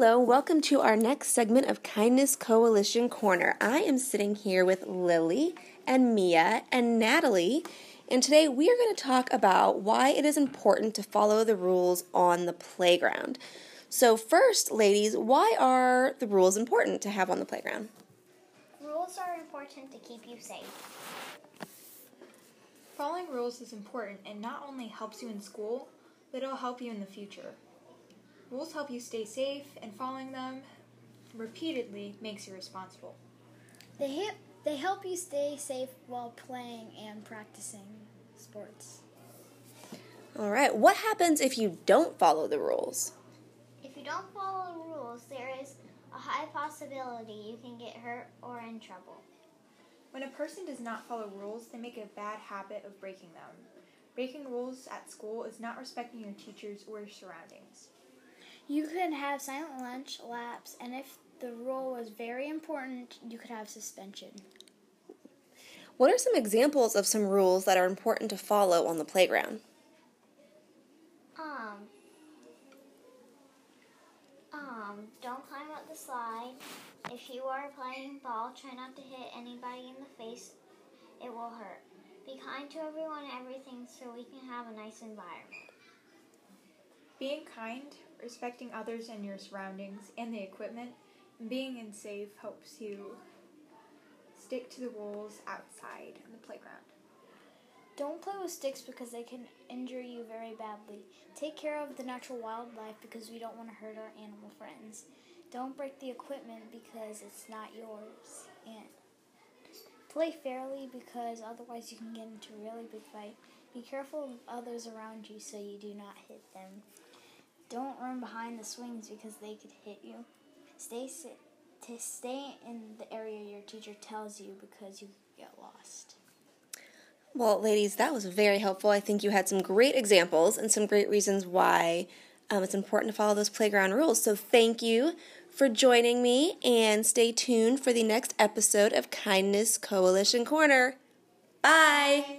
Hello, welcome to our next segment of Kindness Coalition Corner. I am sitting here with Lily and Mia and Natalie, and today we are going to talk about why it is important to follow the rules on the playground. So, first, ladies, why are the rules important to have on the playground? Rules are important to keep you safe. Following rules is important and not only helps you in school, but it'll help you in the future. Rules help you stay safe, and following them repeatedly makes you responsible. They help, they help you stay safe while playing and practicing sports. All right, what happens if you don't follow the rules? If you don't follow the rules, there is a high possibility you can get hurt or in trouble. When a person does not follow rules, they make a bad habit of breaking them. Breaking rules at school is not respecting your teachers or your surroundings. You could have silent lunch, laps, and if the rule was very important, you could have suspension. What are some examples of some rules that are important to follow on the playground? Um, um, don't climb up the slide. If you are playing ball, try not to hit anybody in the face. It will hurt. Be kind to everyone and everything so we can have a nice environment. Being kind, respecting others and your surroundings and the equipment, and being in safe helps you stick to the rules outside on the playground. Don't play with sticks because they can injure you very badly. Take care of the natural wildlife because we don't want to hurt our animal friends. Don't break the equipment because it's not yours. And play fairly because otherwise you can get into a really big fight. Be careful of others around you so you do not hit them. Don't run behind the swings because they could hit you. Stay si- to stay in the area your teacher tells you because you get lost. Well, ladies, that was very helpful. I think you had some great examples and some great reasons why um, it's important to follow those playground rules. So, thank you for joining me and stay tuned for the next episode of Kindness Coalition Corner. Bye.